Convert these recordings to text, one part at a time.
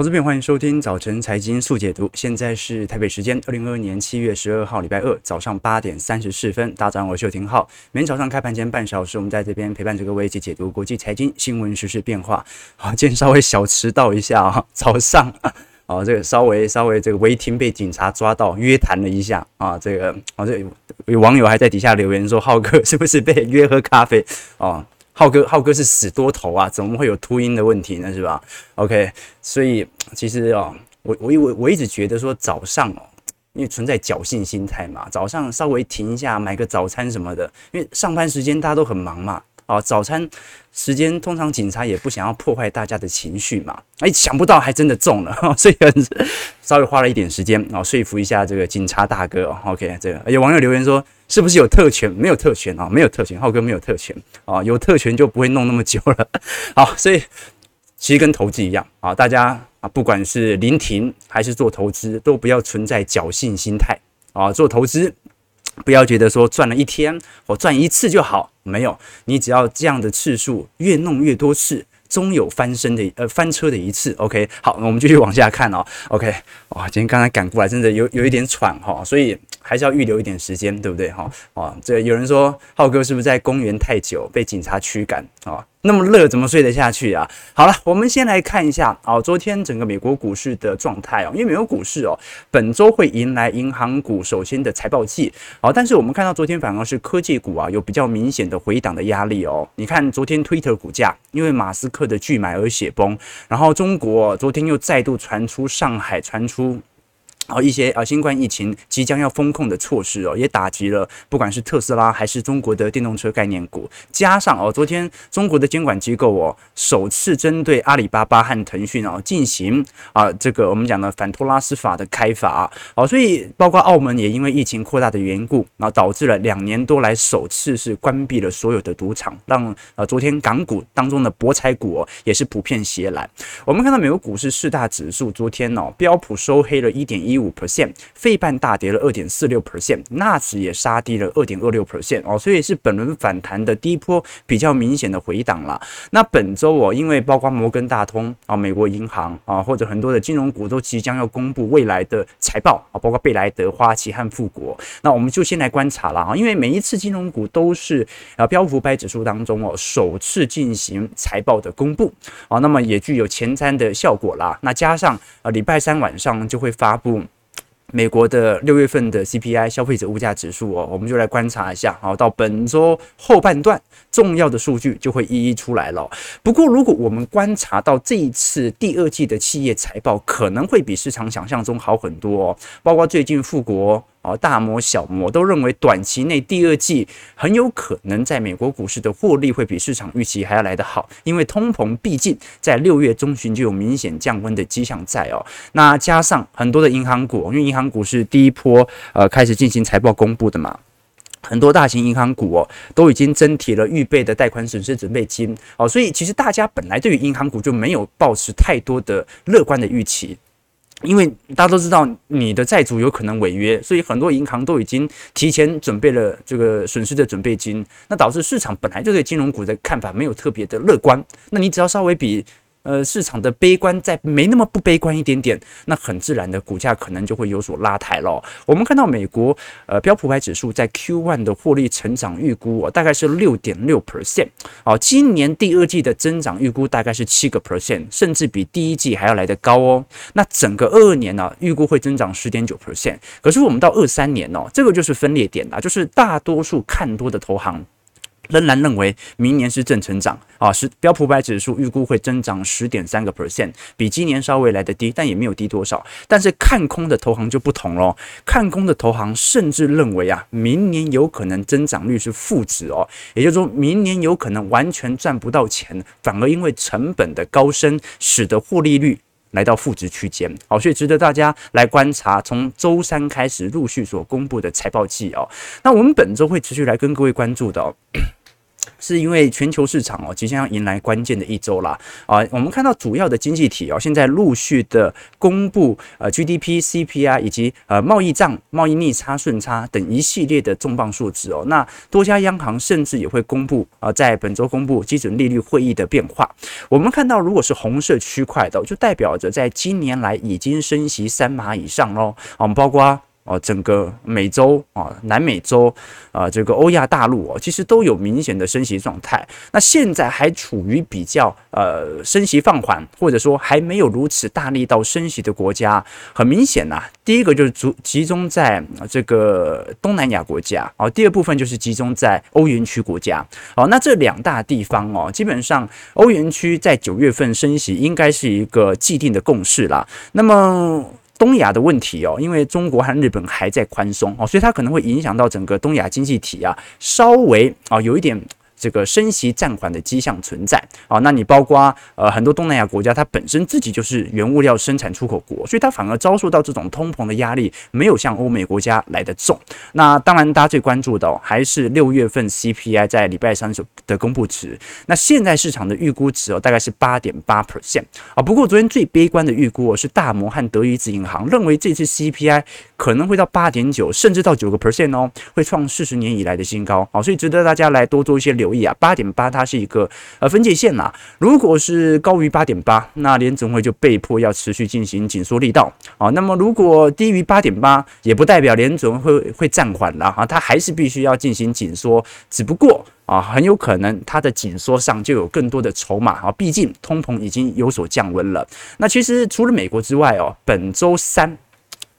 好，这边欢迎收听早晨财经速解读。现在是台北时间二零二二年七月十二号礼拜二早上八点三十四分。大家早上好，我是邱廷浩。每天早上开盘前半小时，我们在这边陪伴着各位一起解读国际财经新闻、时事变化。好，今天稍微小迟到一下啊，早上啊，这个稍微稍微这个违停被警察抓到，约谈了一下啊，这个啊，这有网友还在底下留言说，浩哥是不是被约喝咖啡啊？浩哥，浩哥是死多头啊，怎么会有秃鹰的问题呢？是吧？OK，所以其实、哦，我我我我一直觉得说早上哦，因为存在侥幸心态嘛，早上稍微停一下，买个早餐什么的，因为上班时间大家都很忙嘛，啊，早餐时间通常警察也不想要破坏大家的情绪嘛，哎，想不到还真的中了，所以稍微花了一点时间啊，说服一下这个警察大哥。OK，这个有网友留言说。是不是有特权？没有特权啊，没有特权。浩哥没有特权啊，有特权就不会弄那么久了。好，所以其实跟投资一样啊，大家啊，不管是临停还是做投资，都不要存在侥幸心态啊。做投资不要觉得说赚了一天我赚一次就好，没有，你只要这样的次数越弄越多次，终有翻身的呃翻车的一次。OK，好，我们继续往下看哦。OK，哇，今天刚才赶过来，真的有有一点喘哈，所以。还是要预留一点时间，对不对？哈啊，这有人说浩哥是不是在公园太久被警察驱赶啊？那么热怎么睡得下去啊？好了，我们先来看一下啊，昨天整个美国股市的状态哦，因为美国股市哦，本周会迎来银行股首先的财报季啊，但是我们看到昨天反而是科技股啊有比较明显的回档的压力哦。你看昨天 Twitter 股价因为马斯克的拒买而血崩，然后中国昨天又再度传出上海传出。好一些啊，新冠疫情即将要封控的措施哦，也打击了不管是特斯拉还是中国的电动车概念股。加上哦，昨天中国的监管机构哦，首次针对阿里巴巴和腾讯哦进行啊这个我们讲的反托拉斯法的开罚哦，所以包括澳门也因为疫情扩大的缘故，然后导致了两年多来首次是关闭了所有的赌场，让呃昨天港股当中的博彩股哦也是普遍血蓝。我们看到美国股市四大指数昨天哦，标普收黑了一点一。五 percent，费半大跌了二点四六 percent，纳指也杀低了二点二六 percent 哦，所以是本轮反弹的低波比较明显的回档了。那本周哦，因为包括摩根大通啊、美国银行啊，或者很多的金融股都即将要公布未来的财报啊，包括贝莱德、花旗和富国，那我们就先来观察了啊，因为每一次金融股都是啊标普百指数当中哦首次进行财报的公布啊，那么也具有前瞻的效果啦。那加上啊礼拜三晚上就会发布。美国的六月份的 CPI 消费者物价指数哦，我们就来观察一下。好，到本周后半段，重要的数据就会一一出来了。不过，如果我们观察到这一次第二季的企业财报，可能会比市场想象中好很多哦。包括最近富国。大摩、小摩都认为，短期内第二季很有可能在美国股市的获利会比市场预期还要来得好，因为通膨毕竟在六月中旬就有明显降温的迹象在哦。那加上很多的银行股，因为银行股是第一波呃开始进行财报公布的嘛，很多大型银行股哦都已经增提了预备的贷款损失准备金哦，所以其实大家本来对于银行股就没有抱持太多的乐观的预期。因为大家都知道你的债主有可能违约，所以很多银行都已经提前准备了这个损失的准备金，那导致市场本来就对金融股的看法没有特别的乐观。那你只要稍微比。呃，市场的悲观再没那么不悲观一点点，那很自然的股价可能就会有所拉抬了。我们看到美国呃标普五百指数在 Q1 的获利成长预估哦，大概是六点六 percent 哦，今年第二季的增长预估大概是七个 percent，甚至比第一季还要来得高哦。那整个二二年呢，预估会增长十点九 percent，可是我们到二三年哦，这个就是分裂点啦，就是大多数看多的投行。仍然认为明年是正成长啊，是标普百指数预估会增长十点三个 percent，比今年稍微来得低，但也没有低多少。但是看空的投行就不同喽，看空的投行甚至认为啊，明年有可能增长率是负值哦，也就是说明年有可能完全赚不到钱，反而因为成本的高升，使得获利率来到负值区间。好，所以值得大家来观察，从周三开始陆续所公布的财报季哦。那我们本周会持续来跟各位关注的哦。是因为全球市场哦即将要迎来关键的一周啦啊！我们看到主要的经济体哦现在陆续的公布呃 GDP、CPI 以及呃贸易账、贸易逆差、顺差等一系列的重磅数字哦。那多家央行甚至也会公布啊，在本周公布基准利率会议的变化。我们看到，如果是红色区块的，就代表着在今年来已经升息三码以上喽。我们包括。哦，整个美洲啊、南美洲啊，这个欧亚大陆哦，其实都有明显的升息状态。那现在还处于比较呃升息放缓，或者说还没有如此大力到升息的国家，很明显呐、第一个就是集集中在这个东南亚国家，哦，第二部分就是集中在欧元区国家。哦，那这两大地方哦，基本上欧元区在九月份升息应该是一个既定的共识啦。那么。东亚的问题哦，因为中国和日本还在宽松哦，所以它可能会影响到整个东亚经济体啊，稍微啊有一点。这个升息暂缓的迹象存在啊，那你包括呃很多东南亚国家，它本身自己就是原物料生产出口国，所以它反而遭受到这种通膨的压力，没有像欧美国家来得重。那当然，大家最关注的哦，还是六月份 CPI 在礼拜三所的公布值。那现在市场的预估值哦，大概是八点八 percent 啊。不过昨天最悲观的预估哦，是大摩和德意志银行认为这次 CPI 可能会到八点九，甚至到九个 percent 哦，会创四十年以来的新高。好，所以值得大家来多做一些留。留意啊，八点八它是一个呃分界线呐。如果是高于八点八，那联准会就被迫要持续进行紧缩力道啊。那么如果低于八点八，也不代表联准会会暂缓了哈，它还是必须要进行紧缩，只不过啊，很有可能它的紧缩上就有更多的筹码啊。毕竟通膨已经有所降温了。那其实除了美国之外哦，本周三。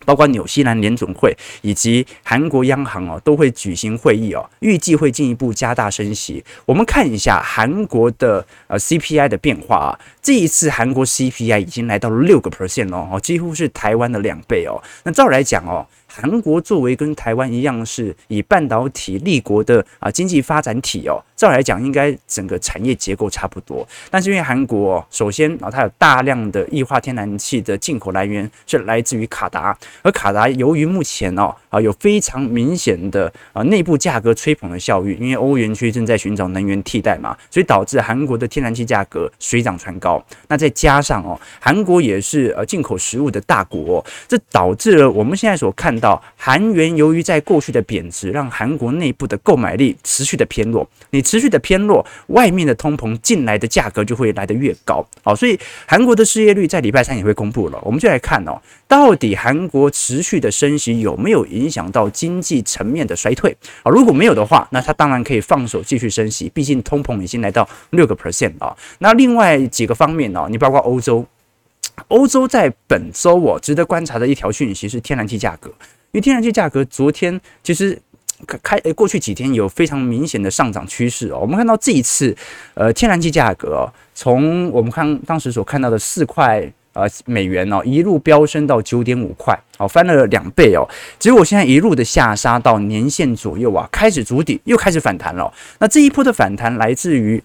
包括纽西兰联总会以及韩国央行哦，都会举行会议哦，预计会进一步加大升息。我们看一下韩国的呃 CPI 的变化啊，这一次韩国 CPI 已经来到了六个 percent 哦，几乎是台湾的两倍哦。那照来讲哦。韩国作为跟台湾一样是以半导体立国的啊经济发展体哦，照来讲应该整个产业结构差不多。但是因为韩国哦，首先啊它有大量的液化天然气的进口来源是来自于卡达，而卡达由于目前哦啊有非常明显的啊内部价格吹捧的效应，因为欧元区正在寻找能源替代嘛，所以导致韩国的天然气价格水涨船高。那再加上哦，韩国也是呃进口食物的大国，这导致了我们现在所看。到韩元由于在过去的贬值，让韩国内部的购买力持续的偏弱。你持续的偏弱，外面的通膨进来的价格就会来得越高。好，所以韩国的失业率在礼拜三也会公布了。我们就来看哦，到底韩国持续的升息有没有影响到经济层面的衰退啊？如果没有的话，那它当然可以放手继续升息。毕竟通膨已经来到六个 percent 啊。那另外几个方面呢？你包括欧洲。欧洲在本周哦，值得观察的一条讯息是天然气价格，因为天然气价格昨天其实开过去几天有非常明显的上涨趋势哦。我们看到这一次呃天然气价格哦，从我们看当时所看到的四块呃美元哦，一路飙升到九点五块，哦翻了两倍哦。结果现在一路的下杀到年线左右啊，开始筑底，又开始反弹了。那这一波的反弹来自于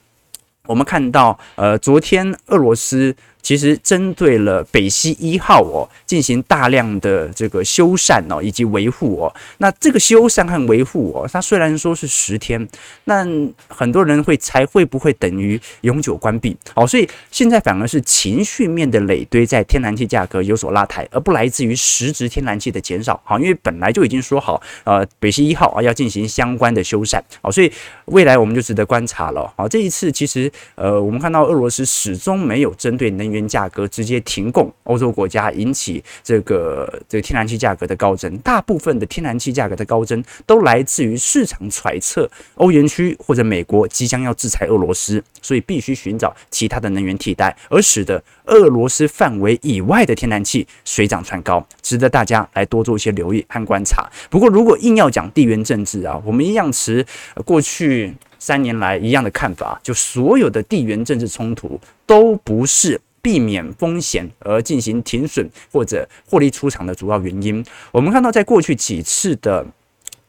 我们看到呃昨天俄罗斯。其实针对了北溪一号哦，进行大量的这个修缮哦，以及维护哦。那这个修缮和维护哦，它虽然说是十天，那很多人会猜会不会等于永久关闭哦？所以现在反而是情绪面的累堆在天然气价格有所拉抬，而不来自于实质天然气的减少。好，因为本来就已经说好，呃，北溪一号啊要进行相关的修缮。好，所以未来我们就值得观察了。好，这一次其实呃，我们看到俄罗斯始终没有针对能源。原价格直接停供，欧洲国家引起这个这个天然气价格的高增。大部分的天然气价格的高增都来自于市场揣测，欧元区或者美国即将要制裁俄罗斯，所以必须寻找其他的能源替代，而使得俄罗斯范围以外的天然气水涨船高，值得大家来多做一些留意和观察。不过，如果硬要讲地缘政治啊，我们一样持过去三年来一样的看法，就所有的地缘政治冲突都不是。避免风险而进行停损或者获利出场的主要原因，我们看到在过去几次的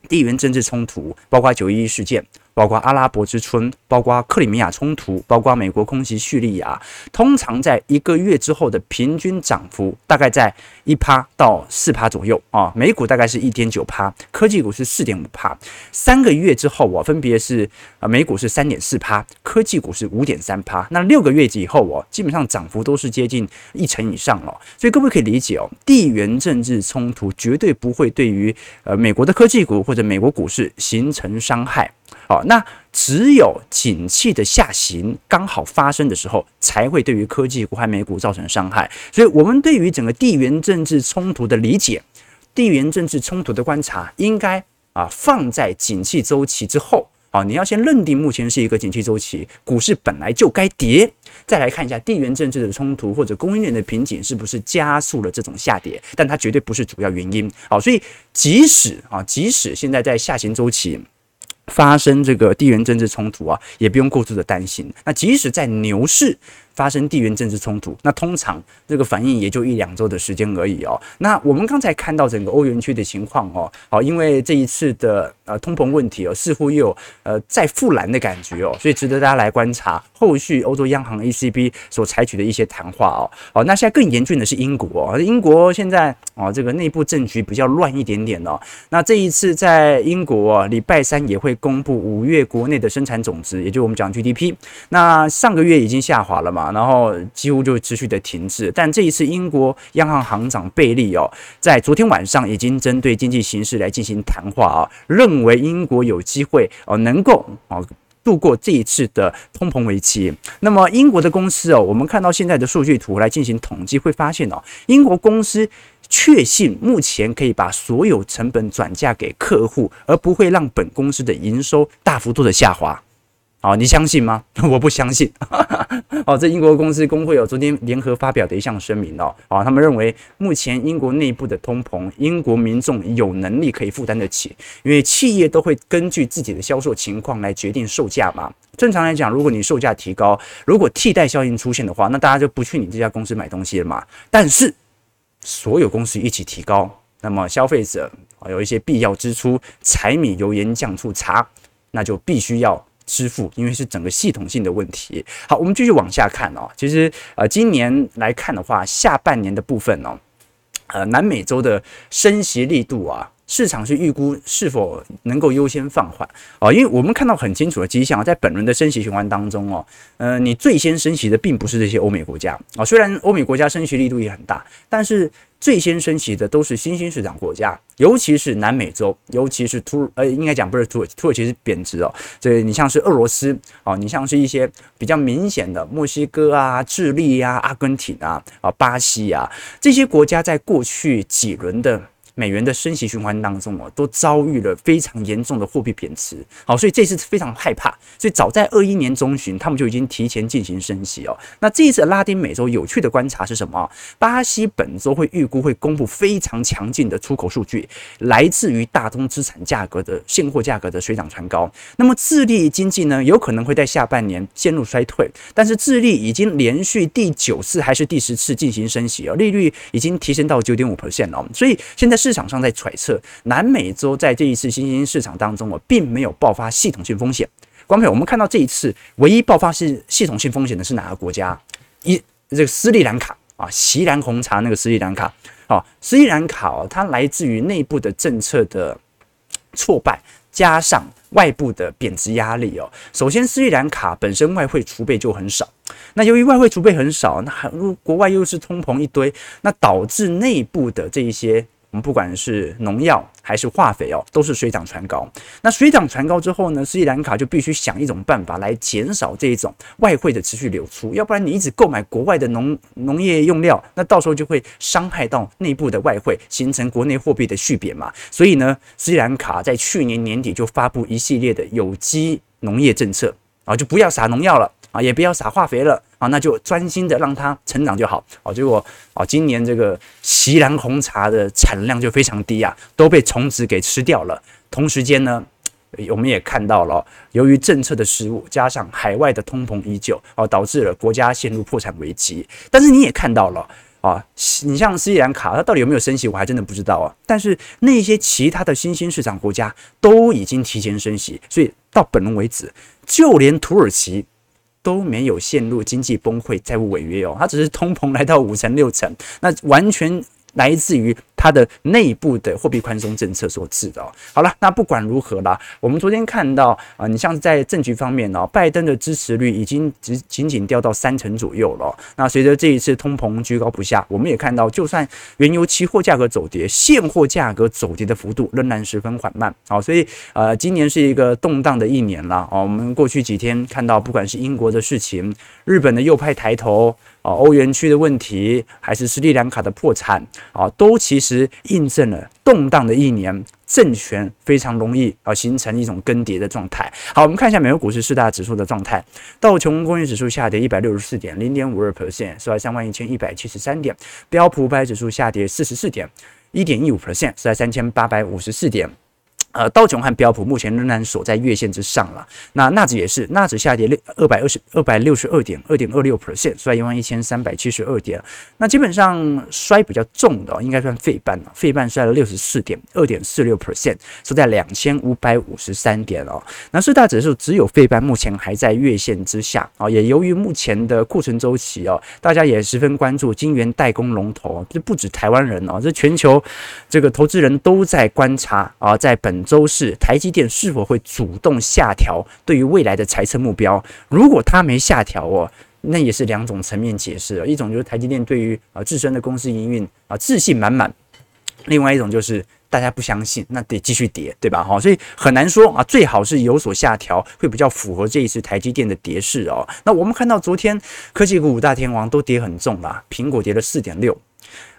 地缘政治冲突，包括九一一事件、包括阿拉伯之春，包括克里米亚冲突，包括美国空袭叙利亚，通常在一个月之后的平均涨幅大概在一趴到四趴左右啊。美股大概是一点九趴，科技股是四点五趴。三个月之后，我分别是啊，美股是三点四趴，科技股是五点三趴。那六个月以后，我基本上涨幅都是接近一成以上了。所以各位可以理解哦，地缘政治冲突绝对不会对于呃美国的科技股或者美国股市形成伤害。好，那只有景气的下行刚好发生的时候，才会对于科技股和美股造成伤害。所以，我们对于整个地缘政治冲突的理解，地缘政治冲突的观察，应该啊放在景气周期之后。啊，你要先认定目前是一个景气周期，股市本来就该跌，再来看一下地缘政治的冲突或者供应链的瓶颈是不是加速了这种下跌，但它绝对不是主要原因。好，所以即使啊，即使现在在下行周期。发生这个地缘政治冲突啊，也不用过度的担心。那即使在牛市发生地缘政治冲突，那通常这个反应也就一两周的时间而已哦。那我们刚才看到整个欧元区的情况哦，好，因为这一次的呃通膨问题哦，似乎又有呃再复燃的感觉哦，所以值得大家来观察后续欧洲央行 ECB 所采取的一些谈话哦。好，那现在更严峻的是英国哦，英国现在哦这个内部政局比较乱一点点哦。那这一次在英国礼拜三也会。公布五月国内的生产总值，也就是我们讲 GDP。那上个月已经下滑了嘛，然后几乎就持续的停滞。但这一次，英国央行行长贝利哦，在昨天晚上已经针对经济形势来进行谈话啊，认为英国有机会哦，能够哦度过这一次的通膨危机。那么英国的公司哦，我们看到现在的数据图来进行统计，会发现哦，英国公司。确信目前可以把所有成本转嫁给客户，而不会让本公司的营收大幅度的下滑。好，你相信吗？我不相信。哦，这英国公司工会有昨天联合发表的一项声明哦，啊，他们认为目前英国内部的通膨，英国民众有能力可以负担得起，因为企业都会根据自己的销售情况来决定售价嘛。正常来讲，如果你售价提高，如果替代效应出现的话，那大家就不去你这家公司买东西了嘛。但是所有公司一起提高，那么消费者啊有一些必要支出，柴米油盐酱醋茶，那就必须要支付，因为是整个系统性的问题。好，我们继续往下看哦。其实呃，今年来看的话，下半年的部分哦，呃，南美洲的升息力度啊。市场是预估是否能够优先放缓哦，因为我们看到很清楚的迹象，在本轮的升息循环当中哦，呃，你最先升息的并不是这些欧美国家啊，虽然欧美国家升息力度也很大，但是最先升息的都是新兴市场国家，尤其是南美洲，尤其是突呃，应该讲不是土耳其，土耳其是贬值哦，这你像是俄罗斯哦，你像是一些比较明显的墨西哥啊、智利啊、阿根廷啊、啊巴西啊这些国家，在过去几轮的。美元的升息循环当中哦，都遭遇了非常严重的货币贬值，好，所以这次非常害怕，所以早在二一年中旬，他们就已经提前进行升息哦。那这一次拉丁美洲有趣的观察是什么？巴西本周会预估会公布非常强劲的出口数据，来自于大宗资产价格的现货价格的水涨船高。那么智利经济呢，有可能会在下半年陷入衰退，但是智利已经连续第九次还是第十次进行升息哦，利率已经提升到九点五 percent 哦，所以现在。市场上在揣测，南美洲在这一次新兴市场当中，我并没有爆发系统性风险。观众朋友，我们看到这一次唯一爆发是系统性风险的是哪个国家？一这个斯里兰卡啊，锡兰红茶那个斯里兰卡啊，斯里兰卡，它来自于内部的政策的挫败，加上外部的贬值压力哦。首先，斯里兰卡本身外汇储备就很少，那由于外汇储备很少，那国外又是通膨一堆，那导致内部的这一些。不管是农药还是化肥哦，都是水涨船高。那水涨船高之后呢，斯里兰卡就必须想一种办法来减少这一种外汇的持续流出，要不然你一直购买国外的农农业用料，那到时候就会伤害到内部的外汇，形成国内货币的续贬嘛。所以呢，斯里兰卡在去年年底就发布一系列的有机农业政策啊，就不要撒农药了。啊，也不要撒化肥了啊，那就专心的让它成长就好哦。结果啊，今年这个锡兰红茶的产量就非常低啊，都被虫子给吃掉了。同时间呢，我们也看到了，由于政策的失误，加上海外的通膨依旧，啊，导致了国家陷入破产危机。但是你也看到了。啊，你像斯里兰卡，它到底有没有升息，我还真的不知道啊。但是那些其他的新兴市场国家都已经提前升息，所以到本轮为止，就连土耳其都没有陷入经济崩溃、债务违约哦，它只是通膨来到五成六成，那完全来自于。它的内部的货币宽松政策所致的。好了，那不管如何啦，我们昨天看到啊，你像在政局方面哦，拜登的支持率已经只仅仅掉到三成左右了。那随着这一次通膨居高不下，我们也看到，就算原油期货价格走跌，现货价格走跌的幅度仍然十分缓慢。好，所以呃，今年是一个动荡的一年了。哦，我们过去几天看到，不管是英国的事情，日本的右派抬头，啊，欧元区的问题，还是斯里兰卡的破产，啊，都其实。印证了动荡的一年，政权非常容易啊形成一种更迭的状态。好，我们看一下美国股市四大指数的状态。道琼工业指数下跌一百六十四点，零点五二 percent，收在三万一千一百七十三点。标普五百指数下跌四十四点，一点一五 percent，收在三千八百五十四点。呃，道琼和标普目前仍然守在月线之上了。那纳指也是，纳指下跌六二百二十二百六十二点，二点二六 percent，收在一万一千三百七十二点。那基本上摔比较重的，应该算费半了，费半摔了六十四点，二点四六 percent，收在两千五百五十三点哦。那四大指数只有费半目前还在月线之下啊，也由于目前的库存周期哦，大家也十分关注晶圆代工龙头，这不止台湾人哦，这全球这个投资人都在观察啊，在本。周四，台积电是否会主动下调对于未来的财测目标？如果它没下调哦，那也是两种层面解释。一种就是台积电对于啊自身的公司营运啊自信满满；另外一种就是大家不相信，那得继续跌，对吧？哈，所以很难说啊。最好是有所下调，会比较符合这一次台积电的跌势哦。那我们看到昨天科技股五大天王都跌很重啦，苹果跌了四点六，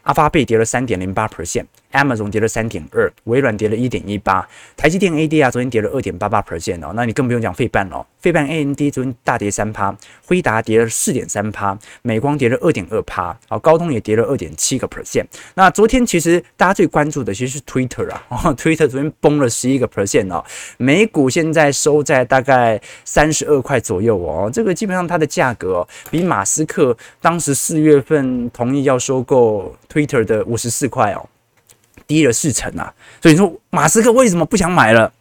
阿发贝跌了三点零八 percent。Amazon 跌了三点二，微软跌了一点一八，台积电 ADR 昨天跌了二点八八 percent 哦，那你更不用讲费半了，费半 AMD 昨天大跌三趴，辉达跌了四点三趴，美光跌了二点二趴，好，高通也跌了二点七个 percent。那昨天其实大家最关注的其实是 Twitter 啊，，Twitter 昨天崩了十一个 percent 哦，美股现在收在大概三十二块左右哦，这个基本上它的价格比马斯克当时四月份同意要收购 Twitter 的五十四块哦。低了四成啊，所以你说马斯克为什么不想买了？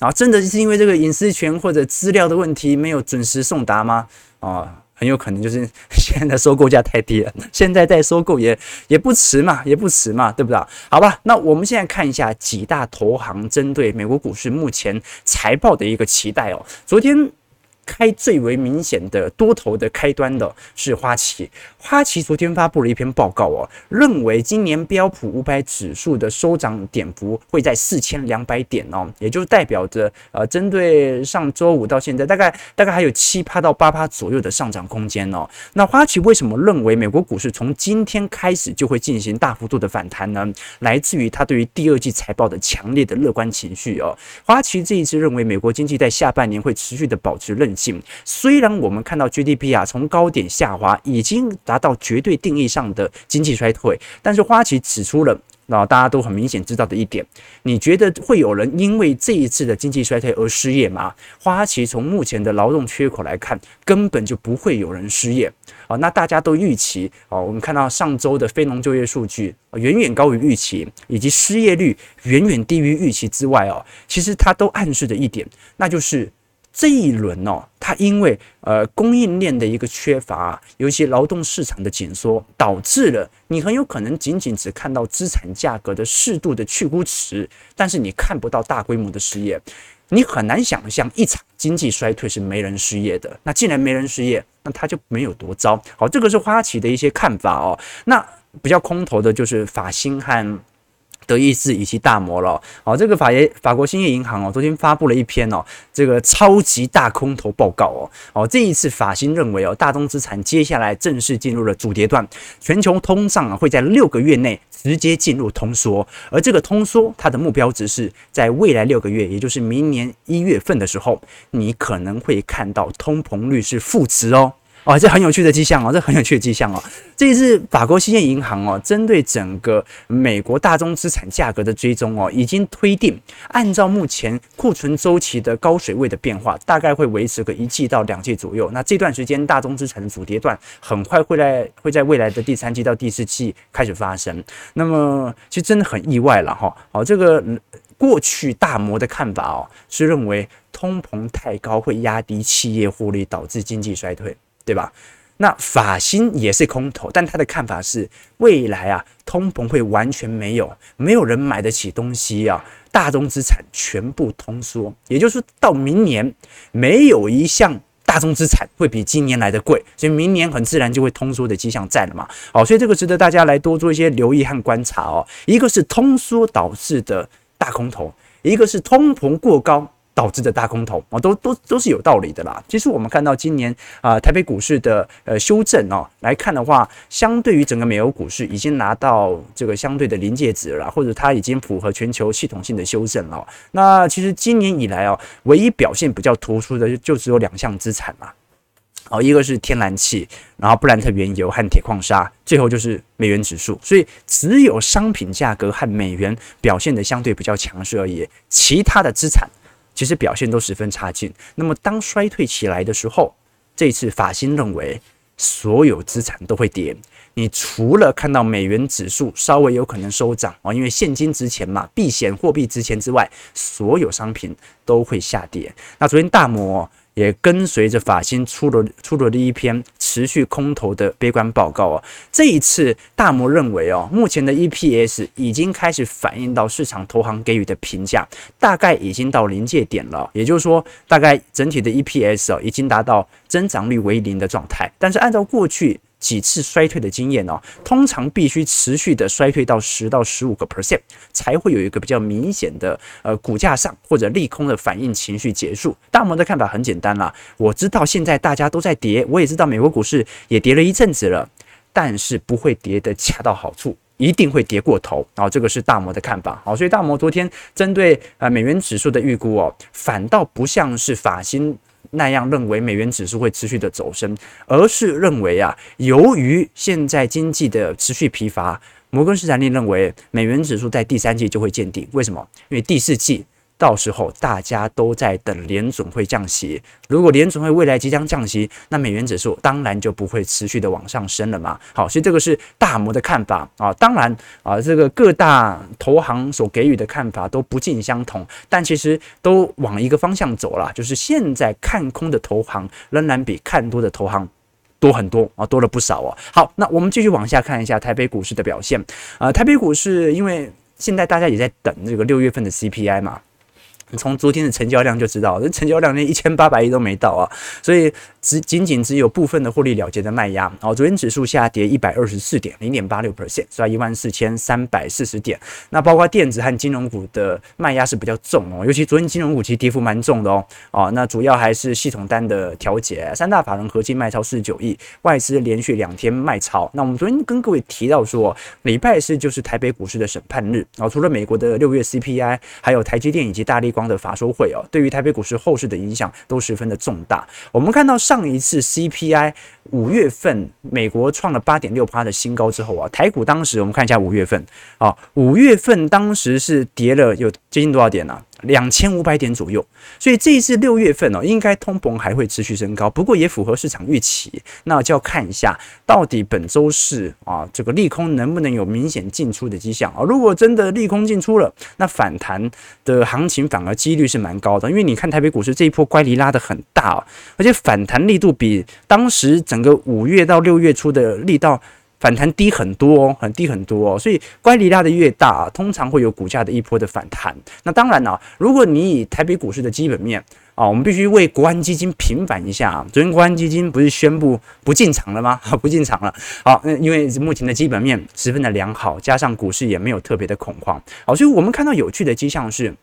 啊，真的是因为这个隐私权或者资料的问题没有准时送达吗？啊，很有可能就是 现在收购价太低了，现在再收购也也不迟嘛，也不迟嘛，对不对？好吧，那我们现在看一下几大投行针对美国股市目前财报的一个期待哦，昨天。开最为明显的多头的开端的是花旗，花旗昨天发布了一篇报告哦，认为今年标普五百指数的收涨点幅会在四千两百点哦，也就是代表着呃，针对上周五到现在，大概大概还有七趴到八趴左右的上涨空间哦。那花旗为什么认为美国股市从今天开始就会进行大幅度的反弹呢？来自于他对于第二季财报的强烈的乐观情绪哦。花旗这一次认为美国经济在下半年会持续的保持韧性。虽然我们看到 GDP 啊从高点下滑，已经达到绝对定义上的经济衰退，但是花旗指出了，那大家都很明显知道的一点，你觉得会有人因为这一次的经济衰退而失业吗？花旗从目前的劳动缺口来看，根本就不会有人失业啊。那大家都预期啊，我们看到上周的非农就业数据远远高于预期，以及失业率远远低于预期之外哦，其实它都暗示着一点，那就是。这一轮哦，它因为呃供应链的一个缺乏，尤其劳动市场的紧缩，导致了你很有可能仅仅只看到资产价格的适度的去估值，但是你看不到大规模的失业，你很难想象一场经济衰退是没人失业的。那既然没人失业，那它就没有多糟。好，这个是花旗的一些看法哦。那比较空头的就是法新和。德意志以及大摩了，哦，这个法业法国兴业银行哦，昨天发布了一篇哦，这个超级大空头报告哦，哦，这一次法新认为哦，大宗资产接下来正式进入了主跌段，全球通胀啊会在六个月内直接进入通缩，而这个通缩它的目标值是在未来六个月，也就是明年一月份的时候，你可能会看到通膨率是负值哦。哦，这很有趣的迹象哦，这很有趣的迹象哦。这一次法国兴业银行哦，针对整个美国大宗资产价格的追踪哦，已经推定，按照目前库存周期的高水位的变化，大概会维持个一季到两季左右。那这段时间大宗资产的主跌段很快会在会在未来的第三季到第四季开始发生。那么其实真的很意外了哈。好，这个过去大摩的看法哦，是认为通膨太高会压低企业获利，导致经济衰退。对吧？那法新也是空头，但他的看法是未来啊，通膨会完全没有，没有人买得起东西啊，大宗资产全部通缩，也就是到明年没有一项大宗资产会比今年来的贵，所以明年很自然就会通缩的迹象在了嘛。好，所以这个值得大家来多做一些留意和观察哦。一个是通缩导致的大空头，一个是通膨过高。导致的大空头啊，都都都是有道理的啦。其实我们看到今年啊、台北股市的呃修正哦来看的话，相对于整个美欧股市已经拿到这个相对的临界值了，或者它已经符合全球系统性的修正了。那其实今年以来哦，唯一表现比较突出的就只有两项资产嘛，哦，一个是天然气，然后布兰特原油和铁矿砂，最后就是美元指数。所以只有商品价格和美元表现的相对比较强势而已，其他的资产。其实表现都十分差劲。那么当衰退起来的时候，这次法新认为所有资产都会跌。你除了看到美元指数稍微有可能收涨啊，因为现金值钱嘛，避险货币值钱之外，所有商品都会下跌。那昨天大摩。也跟随着法新出了出了的一篇持续空头的悲观报告哦。这一次大摩认为哦，目前的 EPS 已经开始反映到市场投行给予的评价，大概已经到临界点了。也就是说，大概整体的 EPS 哦，已经达到增长率为零的状态。但是按照过去。几次衰退的经验哦，通常必须持续的衰退到十到十五个 percent，才会有一个比较明显的呃股价上或者利空的反应情绪结束。大摩的看法很简单啦，我知道现在大家都在跌，我也知道美国股市也跌了一阵子了，但是不会跌得恰到好处，一定会跌过头。然后这个是大摩的看法。好，所以大摩昨天针对呃美元指数的预估哦，反倒不像是法新。那样认为美元指数会持续的走升，而是认为啊，由于现在经济的持续疲乏，摩根士丹利认为美元指数在第三季就会见底。为什么？因为第四季。到时候大家都在等联准会降息，如果联准会未来即将降息，那美元指数当然就不会持续的往上升了嘛。好，所以这个是大摩的看法啊。当然啊，这个各大投行所给予的看法都不尽相同，但其实都往一个方向走了，就是现在看空的投行仍然比看多的投行多很多啊，多了不少哦。好，那我们继续往下看一下台北股市的表现啊。台北股市因为现在大家也在等这个六月份的 CPI 嘛。从昨天的成交量就知道，这成交量连一千八百亿都没到啊，所以只仅仅只有部分的获利了结的卖压。哦，昨天指数下跌一百二十四点，零点八六 percent，是吧？一万四千三百四十点。那包括电子和金融股的卖压是比较重哦，尤其昨天金融股其实跌幅蛮重的哦。哦，那主要还是系统单的调节，三大法人合计卖超四十九亿，外资连续两天卖超。那我们昨天跟各位提到说，礼拜四就是台北股市的审判日啊，除了美国的六月 CPI，还有台积电以及大立光的法说会哦，对于台北股市后市的影响都十分的重大。我们看到上上一次 CPI 五月份美国创了八点六趴的新高之后啊，台股当时我们看一下五月份啊，五月份当时是跌了有接近多少点呢？两千五百点左右，所以这一次六月份哦，应该通膨还会持续升高，不过也符合市场预期。那就要看一下到底本周四啊，这个利空能不能有明显进出的迹象啊？如果真的利空进出了，那反弹的行情反而几率是蛮高的，因为你看台北股市这一波乖离拉得很大啊，而且反弹力度比当时整个五月到六月初的力道。反弹低很多哦，很低很多哦，所以乖离拉的越大，通常会有股价的一波的反弹。那当然了，如果你以台北股市的基本面啊，我们必须为国安基金平反一下啊。昨天国安基金不是宣布 不进场了吗？不进场了。好，那因为目前的基本面十分的良好，加上股市也没有特别的恐慌。好，所以我们看到有趣的迹象是，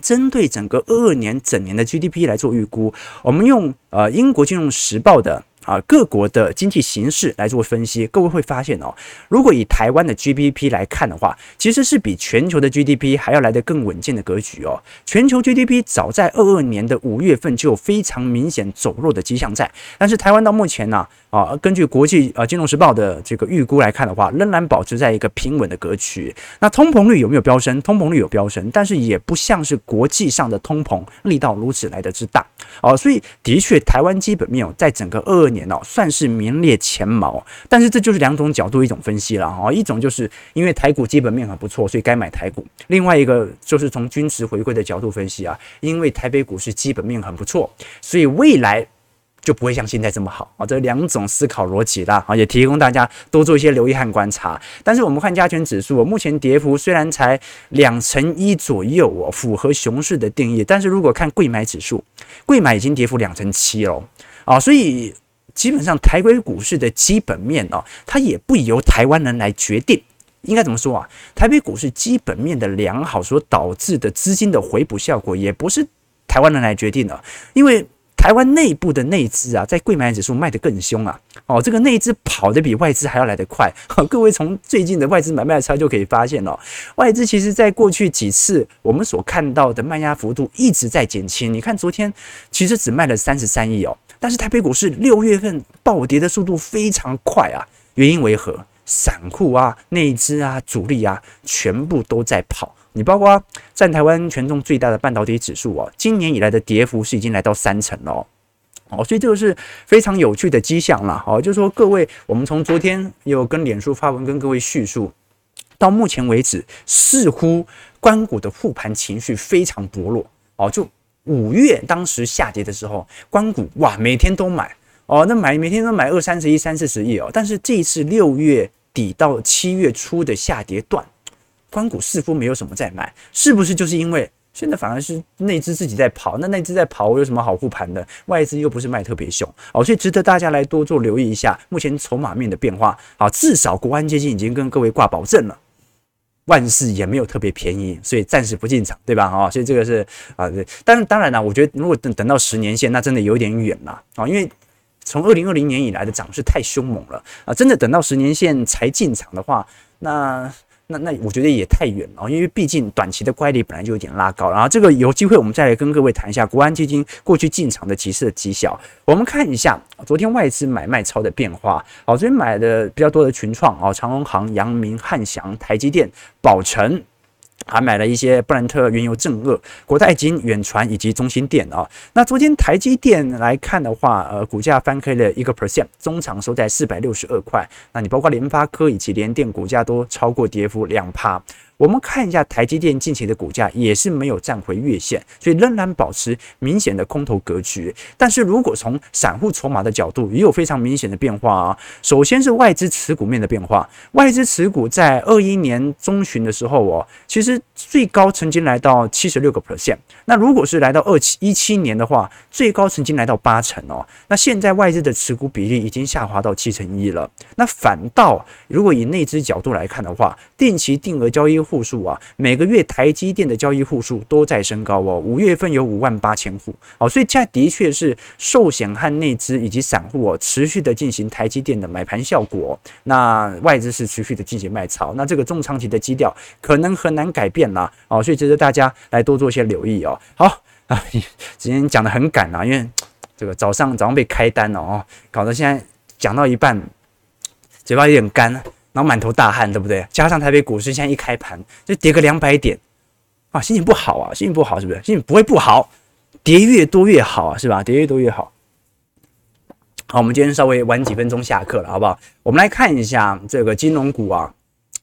针对整个二二年整年的 GDP 来做预估，我们用呃英国金融时报的。啊各国的经济形势来做分析，各位会发现哦，如果以台湾的 GDP 来看的话，其实是比全球的 GDP 还要来得更稳健的格局哦。全球 GDP 早在二二年的五月份就有非常明显走弱的迹象在，但是台湾到目前呢，啊，根据国际呃金融时报的这个预估来看的话，仍然保持在一个平稳的格局。那通膨率有没有飙升？通膨率有飙升，但是也不像是国际上的通膨力道如此来得之大哦。所以的确，台湾基本面，在整个二二年哦，算是名列前茅。但是这就是两种角度一种分析了哈，一种就是因为台股基本面很不错，所以该买台股；另外一个就是从均值回归的角度分析啊，因为台北股市基本面很不错，所以未来。就不会像现在这么好啊！这两种思考逻辑啦，啊，也提供大家多做一些留意和观察。但是我们看加权指数，目前跌幅虽然才两成一左右哦，符合熊市的定义。但是如果看贵买指数，贵买已经跌幅两成七了啊！所以基本上台北股市的基本面哦，它也不由台湾人来决定。应该怎么说啊？台北股市基本面的良好所导致的资金的回补效果，也不是台湾人来决定的，因为。台湾内部的内资啊，在贵买指数卖得更凶啊！哦，这个内资跑得比外资还要来得快。各位从最近的外资买卖差就可以发现哦，外资其实在过去几次我们所看到的卖压幅度一直在减轻。你看昨天其实只卖了三十三亿哦，但是台北股市六月份暴跌的速度非常快啊，原因为何？散户啊、内资啊、主力啊，全部都在跑。你包括占台湾权重最大的半导体指数啊，今年以来的跌幅是已经来到三成了哦，所以这个是非常有趣的迹象了哦。就是说，各位，我们从昨天有跟脸书发文跟各位叙述，到目前为止，似乎关谷的护盘情绪非常薄弱哦。就五月当时下跌的时候，关谷哇每天都买哦，那买每天都买二三十亿、三四十亿哦。但是这一次六月底到七月初的下跌段。官股似乎没有什么在买，是不是就是因为现在反而是内资自己在跑？那内资在跑，我有什么好护盘的？外资又不是卖特别凶哦，所以值得大家来多做留意一下目前筹码面的变化。好，至少国安基金已经跟各位挂保证了，万事也没有特别便宜，所以暂时不进场，对吧？啊，所以这个是啊，对。但当然了，我觉得如果等等到十年线，那真的有点远了啊，因为从二零二零年以来的涨势太凶猛了啊，真的等到十年线才进场的话，那。那那我觉得也太远了，因为毕竟短期的乖离本来就有点拉高，然后这个有机会我们再来跟各位谈一下国安基金过去进场的几次的绩效。我们看一下昨天外资买卖超的变化，好，昨天买的比较多的群创啊、长荣行、阳明、汉翔、台积电、宝城。还买了一些布兰特原油正二、国泰金、远传以及中心电啊。那昨天台积电来看的话，呃，股价翻开了一个 percent，中场收在四百六十二块。那你包括联发科以及联电股价都超过跌幅两趴。我们看一下台积电近期的股价也是没有站回月线，所以仍然保持明显的空头格局。但是如果从散户筹码的角度，也有非常明显的变化啊。首先是外资持股面的变化，外资持股在二一年中旬的时候哦，其实最高曾经来到七十六个 percent。那如果是来到二七一七年的话，最高曾经来到八成哦。那现在外资的持股比例已经下滑到七成一了。那反倒如果以内资角度来看的话，定期定额交易户数啊，每个月台积电的交易户数都在升高哦。五月份有五万八千户哦，所以现在的确是寿险和内资以及散户哦，持续的进行台积电的买盘效果。那外资是持续的进行卖超，那这个中长期的基调可能很难改变啦哦，所以值得大家来多做一些留意哦。好啊，今天讲得很赶啊，因为这个早上早上被开单了哦，搞得现在讲到一半嘴巴有点干。然后满头大汗，对不对？加上台北股市现在一开盘就跌个两百点，啊，心情不好啊，心情不好是不是？心情不会不好，跌越多越好啊，是吧？跌越多越好。好，我们今天稍微晚几分钟下课了，好不好？我们来看一下这个金融股啊。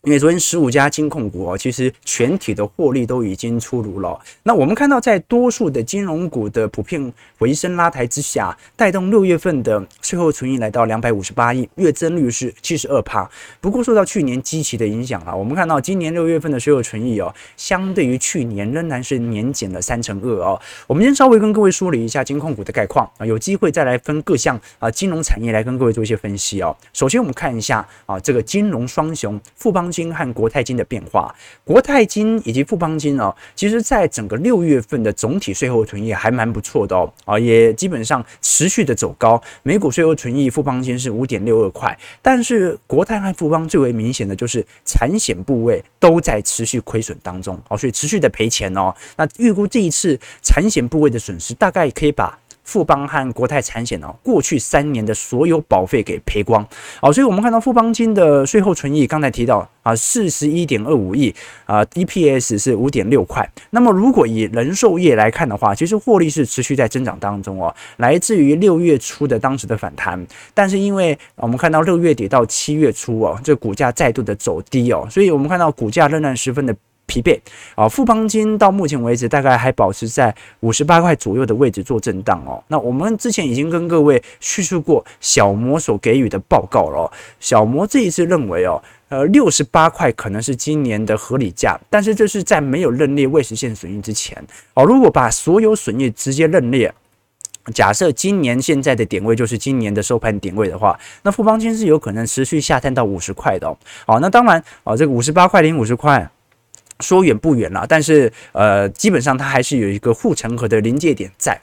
因为昨天十五家金控股哦，其实全体的获利都已经出炉了。那我们看到，在多数的金融股的普遍回升拉抬之下，带动六月份的税后存益来到两百五十八亿，月增率是七十二趴。不过受到去年基期的影响啊，我们看到今年六月份的税后存益哦，相对于去年仍然是年减了三成二哦。我们先稍微跟各位梳理一下金控股的概况啊，有机会再来分各项啊金融产业来跟各位做一些分析哦。首先我们看一下啊，这个金融双雄富邦。金和国泰金的变化。国泰金以及富邦金哦，其实在整个六月份的总体税后存益还蛮不错的哦，啊，也基本上持续的走高。每股税后存益，富邦金是五点六二块，但是国泰和富邦最为明显的就是产险部位都在持续亏损当中哦，所以持续的赔钱哦。那预估这一次产险部位的损失大概可以把。富邦和国泰产险哦，过去三年的所有保费给赔光，好，所以我们看到富邦金的税后存益，刚才提到啊，四十一点二五亿啊，EPS 是五点六块。那么如果以人寿业来看的话，其实获利是持续在增长当中哦，来自于六月初的当时的反弹，但是因为我们看到六月底到七月初哦，这股价再度的走低哦，所以我们看到股价仍然十分的。疲惫啊，富邦金到目前为止大概还保持在五十八块左右的位置做震荡哦。那我们之前已经跟各位叙述过小摩所给予的报告了，小摩这一次认为哦，呃，六十八块可能是今年的合理价，但是这是在没有认列未实现损益之前哦。如果把所有损益直接认列，假设今年现在的点位就是今年的收盘点位的话，那富邦金是有可能持续下探到五十块的哦。好，那当然啊，这个五十八块零五十块。说远不远了，但是呃，基本上它还是有一个护城河的临界点在。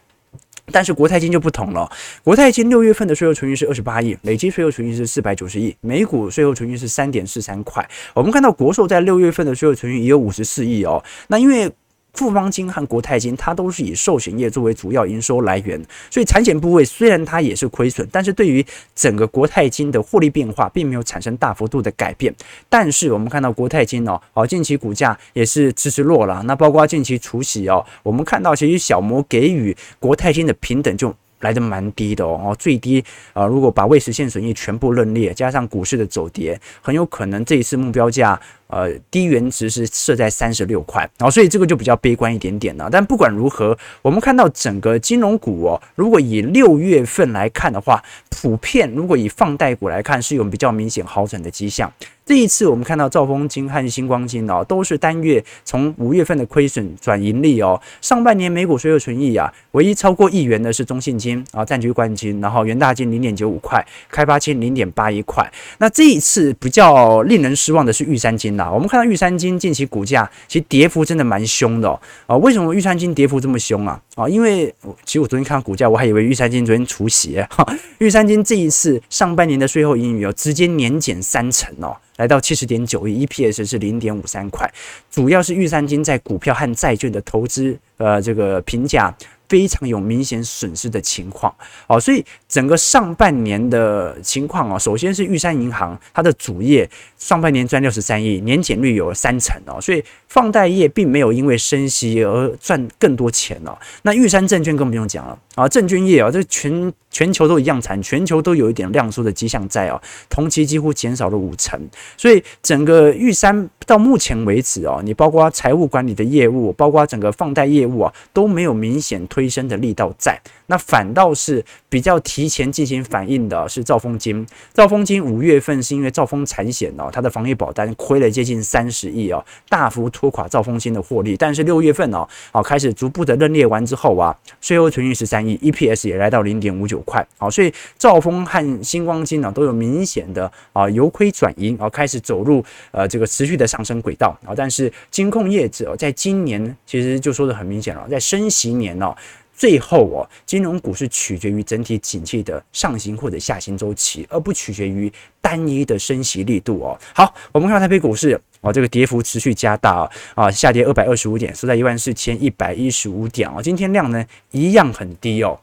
但是国泰金就不同了，国泰金六月份的税后存余是二十八亿，累计税后存余是四百九十亿，每股税后存余是三点四三块。我们看到国寿在六月份的税后存余也有五十四亿哦，那因为。富邦金和国泰金，它都是以寿险业作为主要营收来源，所以产险部位虽然它也是亏损，但是对于整个国泰金的获利变化，并没有产生大幅度的改变。但是我们看到国泰金哦，哦近期股价也是迟迟落了，那包括近期除息哦，我们看到其实小摩给予国泰金的平等就。来的蛮低的哦，最低啊，如果把未实现损益全部认列，加上股市的走跌，很有可能这一次目标价呃低原值是设在三十六块，然后所以这个就比较悲观一点点了。但不管如何，我们看到整个金融股哦，如果以六月份来看的话，普遍如果以放贷股来看，是有比较明显好转的迹象。这一次我们看到兆丰金和新光金哦，都是单月从五月份的亏损转盈利哦。上半年每股税后存益啊，唯一超过亿元的是中信金啊，占据冠军，然后元大金零点九五块，开发金零点八一块。那这一次比较令人失望的是玉山金我们看到玉山金近期股价其实跌幅真的蛮凶的哦。啊，为什么玉山金跌幅这么凶啊？啊，因为其实我昨天看到股价，我还以为玉山金昨天除息。哈，玉山金这一次上半年的税后盈余哦直接年减三成哦。来到七十点九亿，EPS 是零点五三块，主要是玉山金在股票和债券的投资，呃，这个评价。非常有明显损失的情况，哦，所以整个上半年的情况啊，首先是玉山银行它的主业上半年赚六十三亿，年减率有三成哦，所以放贷业并没有因为升息而赚更多钱哦。那玉山证券更不用讲了啊，证券业啊，这全全球都一样惨，全球都有一点量缩的迹象在哦，同期几乎减少了五成，所以整个玉山到目前为止哦，你包括财务管理的业务，包括整个放贷业务啊，都没有明显。推升的力道在，那反倒是比较提前进行反应的是兆丰金。兆丰金五月份是因为兆丰产险哦，它的防疫保单亏了接近三十亿哦，大幅拖垮兆丰金的获利。但是六月份哦，哦开始逐步的认列完之后啊，税后存益十三你，EPS 也来到零点五九块。好，所以兆丰和星光金呢都有明显的啊由亏转盈，啊开始走入呃这个持续的上升轨道啊。但是金控业者在今年其实就说的很明显了，在升息年哦。最后哦，金融股是取决于整体景气的上行或者下行周期，而不取决于单一的升息力度哦。好，我们看台北股市哦，这个跌幅持续加大啊，啊下跌二百二十五点，收在一万四千一百一十五点哦。今天量呢一样很低哦，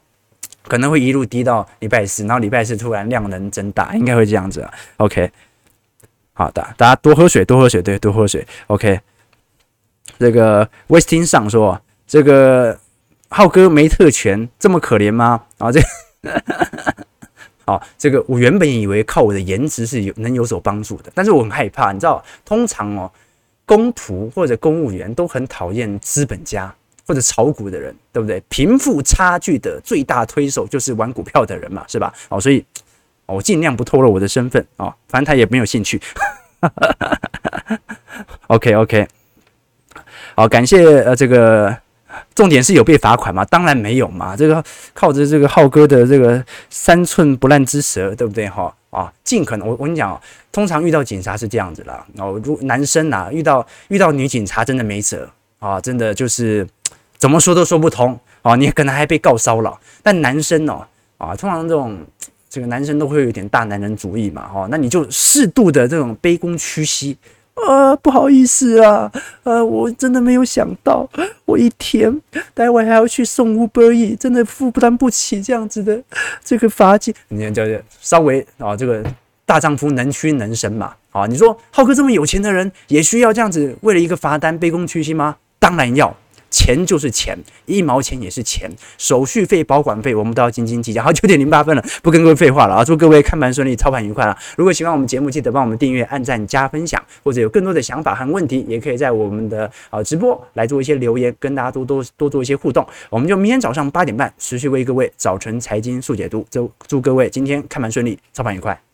可能会一路低到礼拜四，然后礼拜四突然量能增大，应该会这样子。OK，好的，大家多喝水，多喝水，对，多喝水。OK，这个 Westin 上说这个。浩哥没特权，这么可怜吗？啊，这，好，这个我原本以为靠我的颜值是有能有所帮助的，但是我很害怕，你知道，通常哦，公仆或者公务员都很讨厌资本家或者炒股的人，对不对？贫富差距的最大推手就是玩股票的人嘛，是吧？哦，所以，我尽量不透露我的身份啊，反正他也没有兴趣。OK OK，好，感谢呃这个。重点是有被罚款吗？当然没有嘛。这个靠着这个浩哥的这个三寸不烂之舌，对不对哈？啊，尽可能我我跟你讲，通常遇到警察是这样子啦。哦，如男生呐、啊，遇到遇到女警察真的没辙啊，真的就是怎么说都说不通啊，你可能还被告骚扰。但男生哦啊，通常这种这个男生都会有点大男人主义嘛，哈，那你就适度的这种卑躬屈膝。呃，不好意思啊，呃，我真的没有想到，我一天待会还要去送 Uber Eats，真的负担不起这样子的这个罚金。你看，叫稍微啊，这个大丈夫能屈能伸嘛。啊，你说浩哥这么有钱的人，也需要这样子为了一个罚单卑躬屈膝吗？当然要。钱就是钱，一毛钱也是钱，手续费、保管费我们都要斤斤计较。好，九点零八分了，不跟各位废话了啊！祝各位看盘顺利，操盘愉快了。如果喜欢我们节目，记得帮我们订阅、按赞、加分享，或者有更多的想法和问题，也可以在我们的啊直播来做一些留言，跟大家多多多做一些互动。我们就明天早上八点半持续为各位早晨财经速解读。祝祝各位今天看盘顺利，操盘愉快。